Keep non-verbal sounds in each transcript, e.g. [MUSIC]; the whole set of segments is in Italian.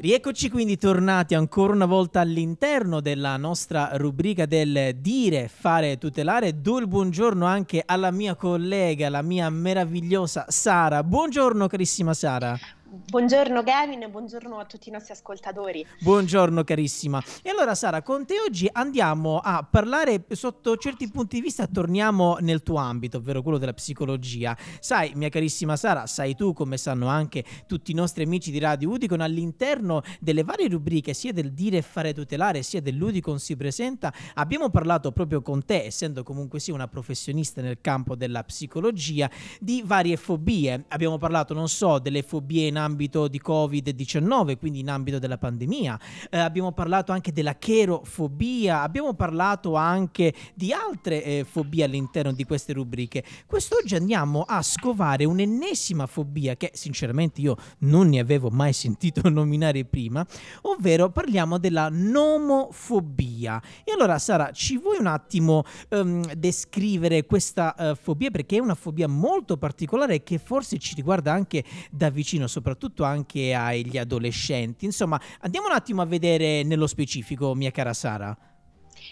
Rieccoci quindi tornati ancora una volta all'interno della nostra rubrica del dire, fare, tutelare. Do il buongiorno anche alla mia collega, la mia meravigliosa Sara. Buongiorno carissima Sara. Buongiorno Kevin e buongiorno a tutti i nostri ascoltatori. Buongiorno carissima. E allora Sara, con te oggi andiamo a parlare sotto certi punti di vista, torniamo nel tuo ambito, ovvero quello della psicologia. Sai, mia carissima Sara, sai tu come sanno anche tutti i nostri amici di Radio Udicon all'interno delle varie rubriche, sia del dire e fare tutelare, sia dell'Udicon si presenta, abbiamo parlato proprio con te, essendo comunque sia una professionista nel campo della psicologia, di varie fobie. Abbiamo parlato, non so, delle fobie in ambito di Covid-19, quindi in ambito della pandemia. Eh, abbiamo parlato anche della cherofobia, abbiamo parlato anche di altre eh, fobie all'interno di queste rubriche. Quest'oggi andiamo a scovare un'ennesima fobia che sinceramente io non ne avevo mai sentito [LAUGHS] nominare prima, ovvero parliamo della nomofobia. E allora Sara, ci vuoi un attimo um, descrivere questa uh, fobia perché è una fobia molto particolare che forse ci riguarda anche da vicino, soprattutto soprattutto anche agli adolescenti. Insomma, andiamo un attimo a vedere nello specifico, mia cara Sara.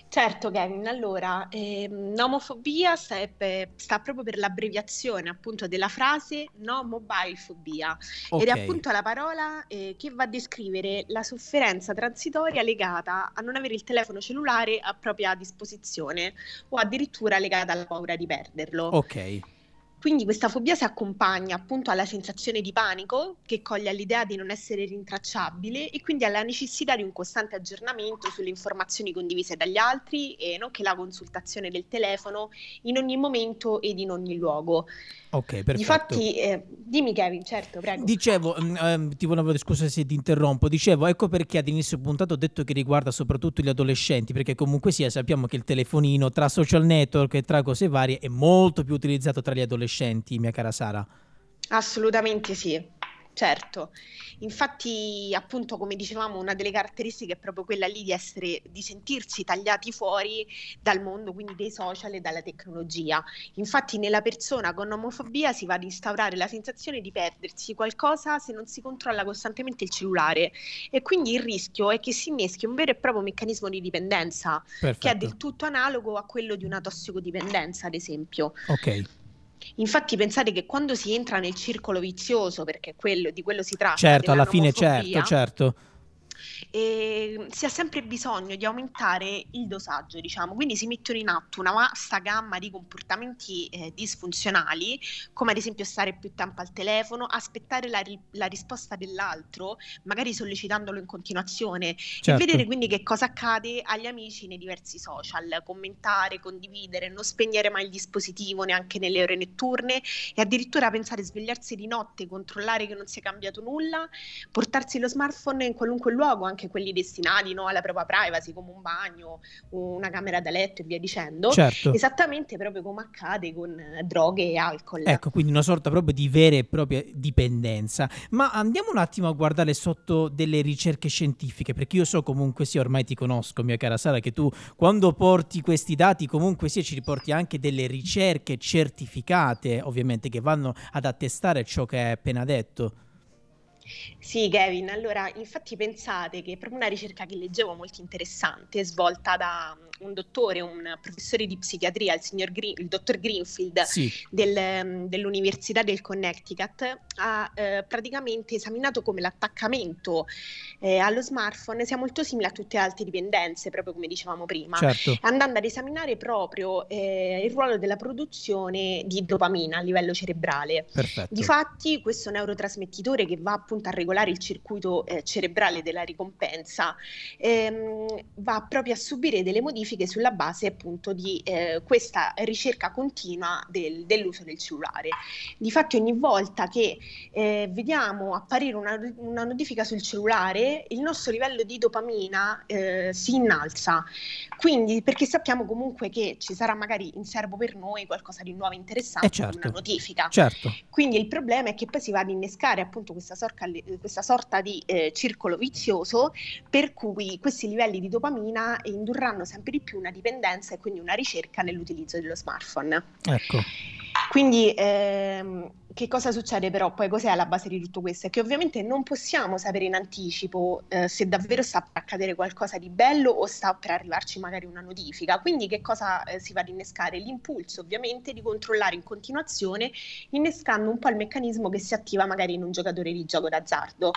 Certo Kevin, allora, ehm, nomofobia sta, per- sta proprio per l'abbreviazione appunto della frase no mobile fobia ed è appunto la parola eh, che va a descrivere la sofferenza transitoria legata a non avere il telefono cellulare a propria disposizione o addirittura legata alla paura di perderlo. Ok. Quindi questa fobia si accompagna appunto alla sensazione di panico che coglie all'idea di non essere rintracciabile e quindi alla necessità di un costante aggiornamento sulle informazioni condivise dagli altri e nonché la consultazione del telefono in ogni momento ed in ogni luogo. Ok, perfetto. Difatti, eh, dimmi Kevin, certo, prego. Dicevo, eh, ti volevo, scusa se ti interrompo, dicevo, ecco perché ad inizio puntato ho detto che riguarda soprattutto gli adolescenti, perché comunque sia sappiamo che il telefonino tra social network e tra cose varie è molto più utilizzato tra gli adolescenti, mia cara Sara. Assolutamente sì. Certo, infatti appunto come dicevamo una delle caratteristiche è proprio quella lì di essere, di sentirsi tagliati fuori dal mondo, quindi dei social e dalla tecnologia. Infatti nella persona con omofobia si va ad instaurare la sensazione di perdersi qualcosa se non si controlla costantemente il cellulare e quindi il rischio è che si inneschi un vero e proprio meccanismo di dipendenza Perfetto. che è del tutto analogo a quello di una tossicodipendenza, ad esempio. Ok. Infatti pensate che quando si entra nel circolo vizioso, perché quello, di quello si tratta, Certo, alla fine certo, certo. E si ha sempre bisogno di aumentare il dosaggio, diciamo, quindi si mettono in atto una vasta gamma di comportamenti eh, disfunzionali, come ad esempio stare più tempo al telefono, aspettare la, ri- la risposta dell'altro, magari sollecitandolo in continuazione, Certo. e vedere quindi che cosa accade agli amici nei diversi social, commentare, condividere, non spegnere mai il dispositivo neanche nelle ore notturne e addirittura pensare a svegliarsi di notte, controllare che non sia cambiato nulla, portarsi lo smartphone in qualunque luogo, anche quelli destinati no, alla propria privacy, come un bagno, una camera da letto e via dicendo. Certo. Esattamente proprio come accade con eh, droghe e alcol. Ecco, quindi una sorta proprio di vera e propria dipendenza. Ma andiamo un attimo a guardare sotto delle ricerche scientifiche, perché io so comunque sia, ormai ti conosco, mia cara Sara, che tu quando porti questi dati comunque sia ci riporti anche delle ricerche certificate, ovviamente, che vanno ad attestare ciò che hai appena detto. Sì, Kevin, allora infatti pensate che proprio una ricerca che leggevo molto interessante, svolta da un dottore, un professore di psichiatria, il, signor Green- il dottor Greenfield Sì, del- dell'Università del Connecticut, ha eh, praticamente esaminato come l'attaccamento eh, allo smartphone sia molto simile a tutte le altre dipendenze, proprio come dicevamo prima certo. andando ad esaminare proprio eh, il ruolo della produzione di dopamina a livello cerebrale. Perfetto. Difatti, questo neurotrasmettitore che va appunto a regolare il circuito eh, cerebrale della ricompensa ehm, va proprio a subire delle modifiche sulla base appunto di eh, questa ricerca continua del- dell'uso del cellulare. Difatti, ogni volta che eh, vediamo apparire una, una notifica sul cellulare, il nostro livello di dopamina eh, si innalza. Quindi, perché sappiamo comunque che ci sarà magari in serbo per noi qualcosa di nuovo e interessante, Eh certo. una notifica. Certo. Quindi il problema è che poi si va ad innescare appunto questa, sorca- questa sorta di eh, circolo vizioso per cui questi livelli di dopamina indurranno sempre di più una dipendenza e quindi una ricerca nell'utilizzo dello smartphone. Ecco. Quindi ehm, che cosa succede però poi? Cos'è alla base di tutto questo? È che ovviamente non possiamo sapere in anticipo eh, se davvero sta per accadere qualcosa di bello o sta per arrivarci magari una notifica. Quindi che cosa eh, si va ad innescare? L'impulso ovviamente di controllare in continuazione, innescando un po' il meccanismo che si attiva magari in un giocatore di gioco d'azzardo.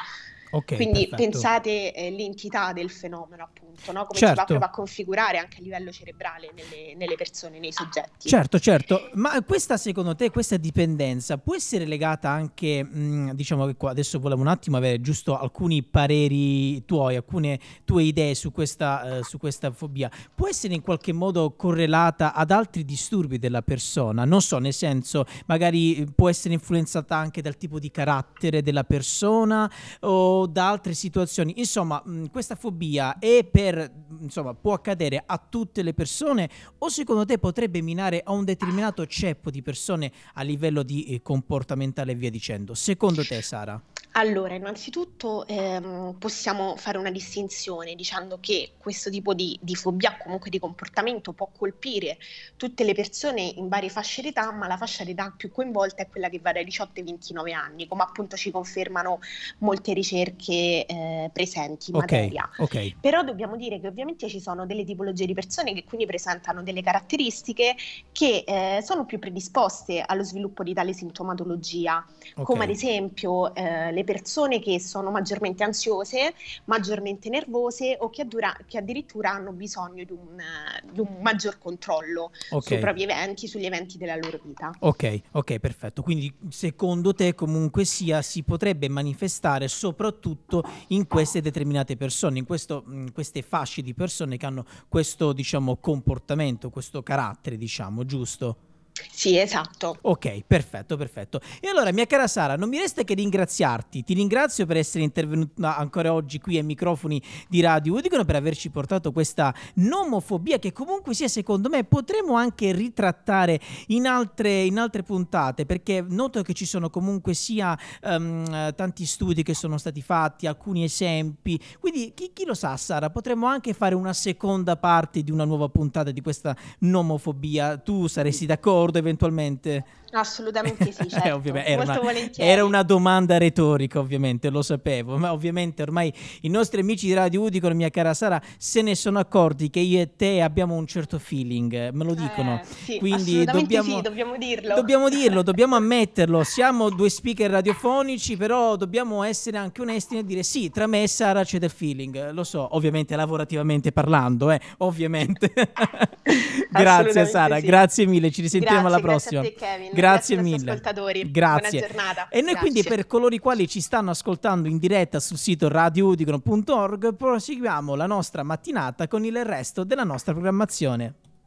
Okay, Quindi perfetto. pensate eh, l'entità del fenomeno, appunto, no? come certo. si va certo. proprio a configurare anche a livello cerebrale nelle, nelle, persone, nei soggetti. Certo, certo, ma questa secondo te, questa dipendenza può essere legata anche, mh, mm, diciamo che qua adesso volevo un attimo avere giusto alcuni pareri tuoi, alcune tue idee su questa, uh, su questa fobia, può essere in qualche modo correlata ad altri disturbi della persona? Non so, nel senso, magari può essere influenzata anche dal tipo di carattere della persona o da altre situazioni. Insomma, mh, questa fobia è per, insomma, può accadere a tutte le persone o secondo te potrebbe minare a un determinato ceppo di persone a livello di eh, comportamentale e via dicendo? Secondo te, Sara? Allora, innanzitutto ehm, possiamo fare una distinzione dicendo che questo tipo di, di fobia, comunque di comportamento, può colpire tutte le persone in varie fasce d'età, ma la fascia d'età più coinvolta è quella che va dai 18 ai 29 anni, come appunto ci confermano molte ricerche eh, presenti in okay, materia. Okay. Però dobbiamo dire che ovviamente ci sono delle tipologie di persone che quindi presentano delle caratteristiche che eh, sono più predisposte allo sviluppo di tale sintomatologia, come ad esempio eh, le persone che sono maggiormente ansiose, maggiormente nervose o che, addura, che addirittura hanno bisogno di un, di un maggior controllo okay. sui propri eventi, sugli eventi della loro vita. Ok, ok, perfetto. Quindi secondo te comunque sia si potrebbe manifestare soprattutto in queste determinate persone, in, questo, in queste fasce di persone che hanno questo diciamo comportamento, questo carattere, diciamo, giusto? Sì, esatto. Ok, perfetto, perfetto. E allora, mia cara Sara, non mi resta che ringraziarti. Ti ringrazio per essere intervenuta ancora oggi qui ai microfoni di Radio Udicon, per averci portato questa nomofobia che comunque sia, secondo me, potremo anche ritrattare in altre, in altre puntate, perché noto che ci sono comunque sia um, tanti studi che sono stati fatti, alcuni esempi. Quindi, chi, chi lo sa, Sara, potremmo anche fare una seconda parte di una nuova puntata di questa nomofobia. Tu saresti d'accordo? D'accordo eventualmente? Assolutamente sì, [LAUGHS] certo. eh, era, una, era una domanda retorica, ovviamente, lo sapevo, ma ovviamente ormai i nostri amici di Radio Udicon, mia cara Sara, se ne sono accorti che io e te abbiamo un certo feeling, me lo dicono. Eh, sì, Quindi dobbiamo, sì, dobbiamo dirlo. Dobbiamo [LAUGHS] dirlo, dobbiamo ammetterlo. Siamo due speaker radiofonici, però dobbiamo essere anche onesti nel dire sì, tra me e Sara c'è del feeling. Lo so, ovviamente lavorativamente parlando, eh, ovviamente. [LAUGHS] grazie Sara, sì. grazie mille, ci risentiamo grazie, alla prossima. Grazie a te Kevin. Grazie, grazie mille. ascoltatori. Grazie. Buona giornata. E noi grazie. quindi per coloro i quali ci stanno ascoltando in diretta sul sito radioudicron.org proseguiamo la nostra mattinata con il resto della nostra programmazione.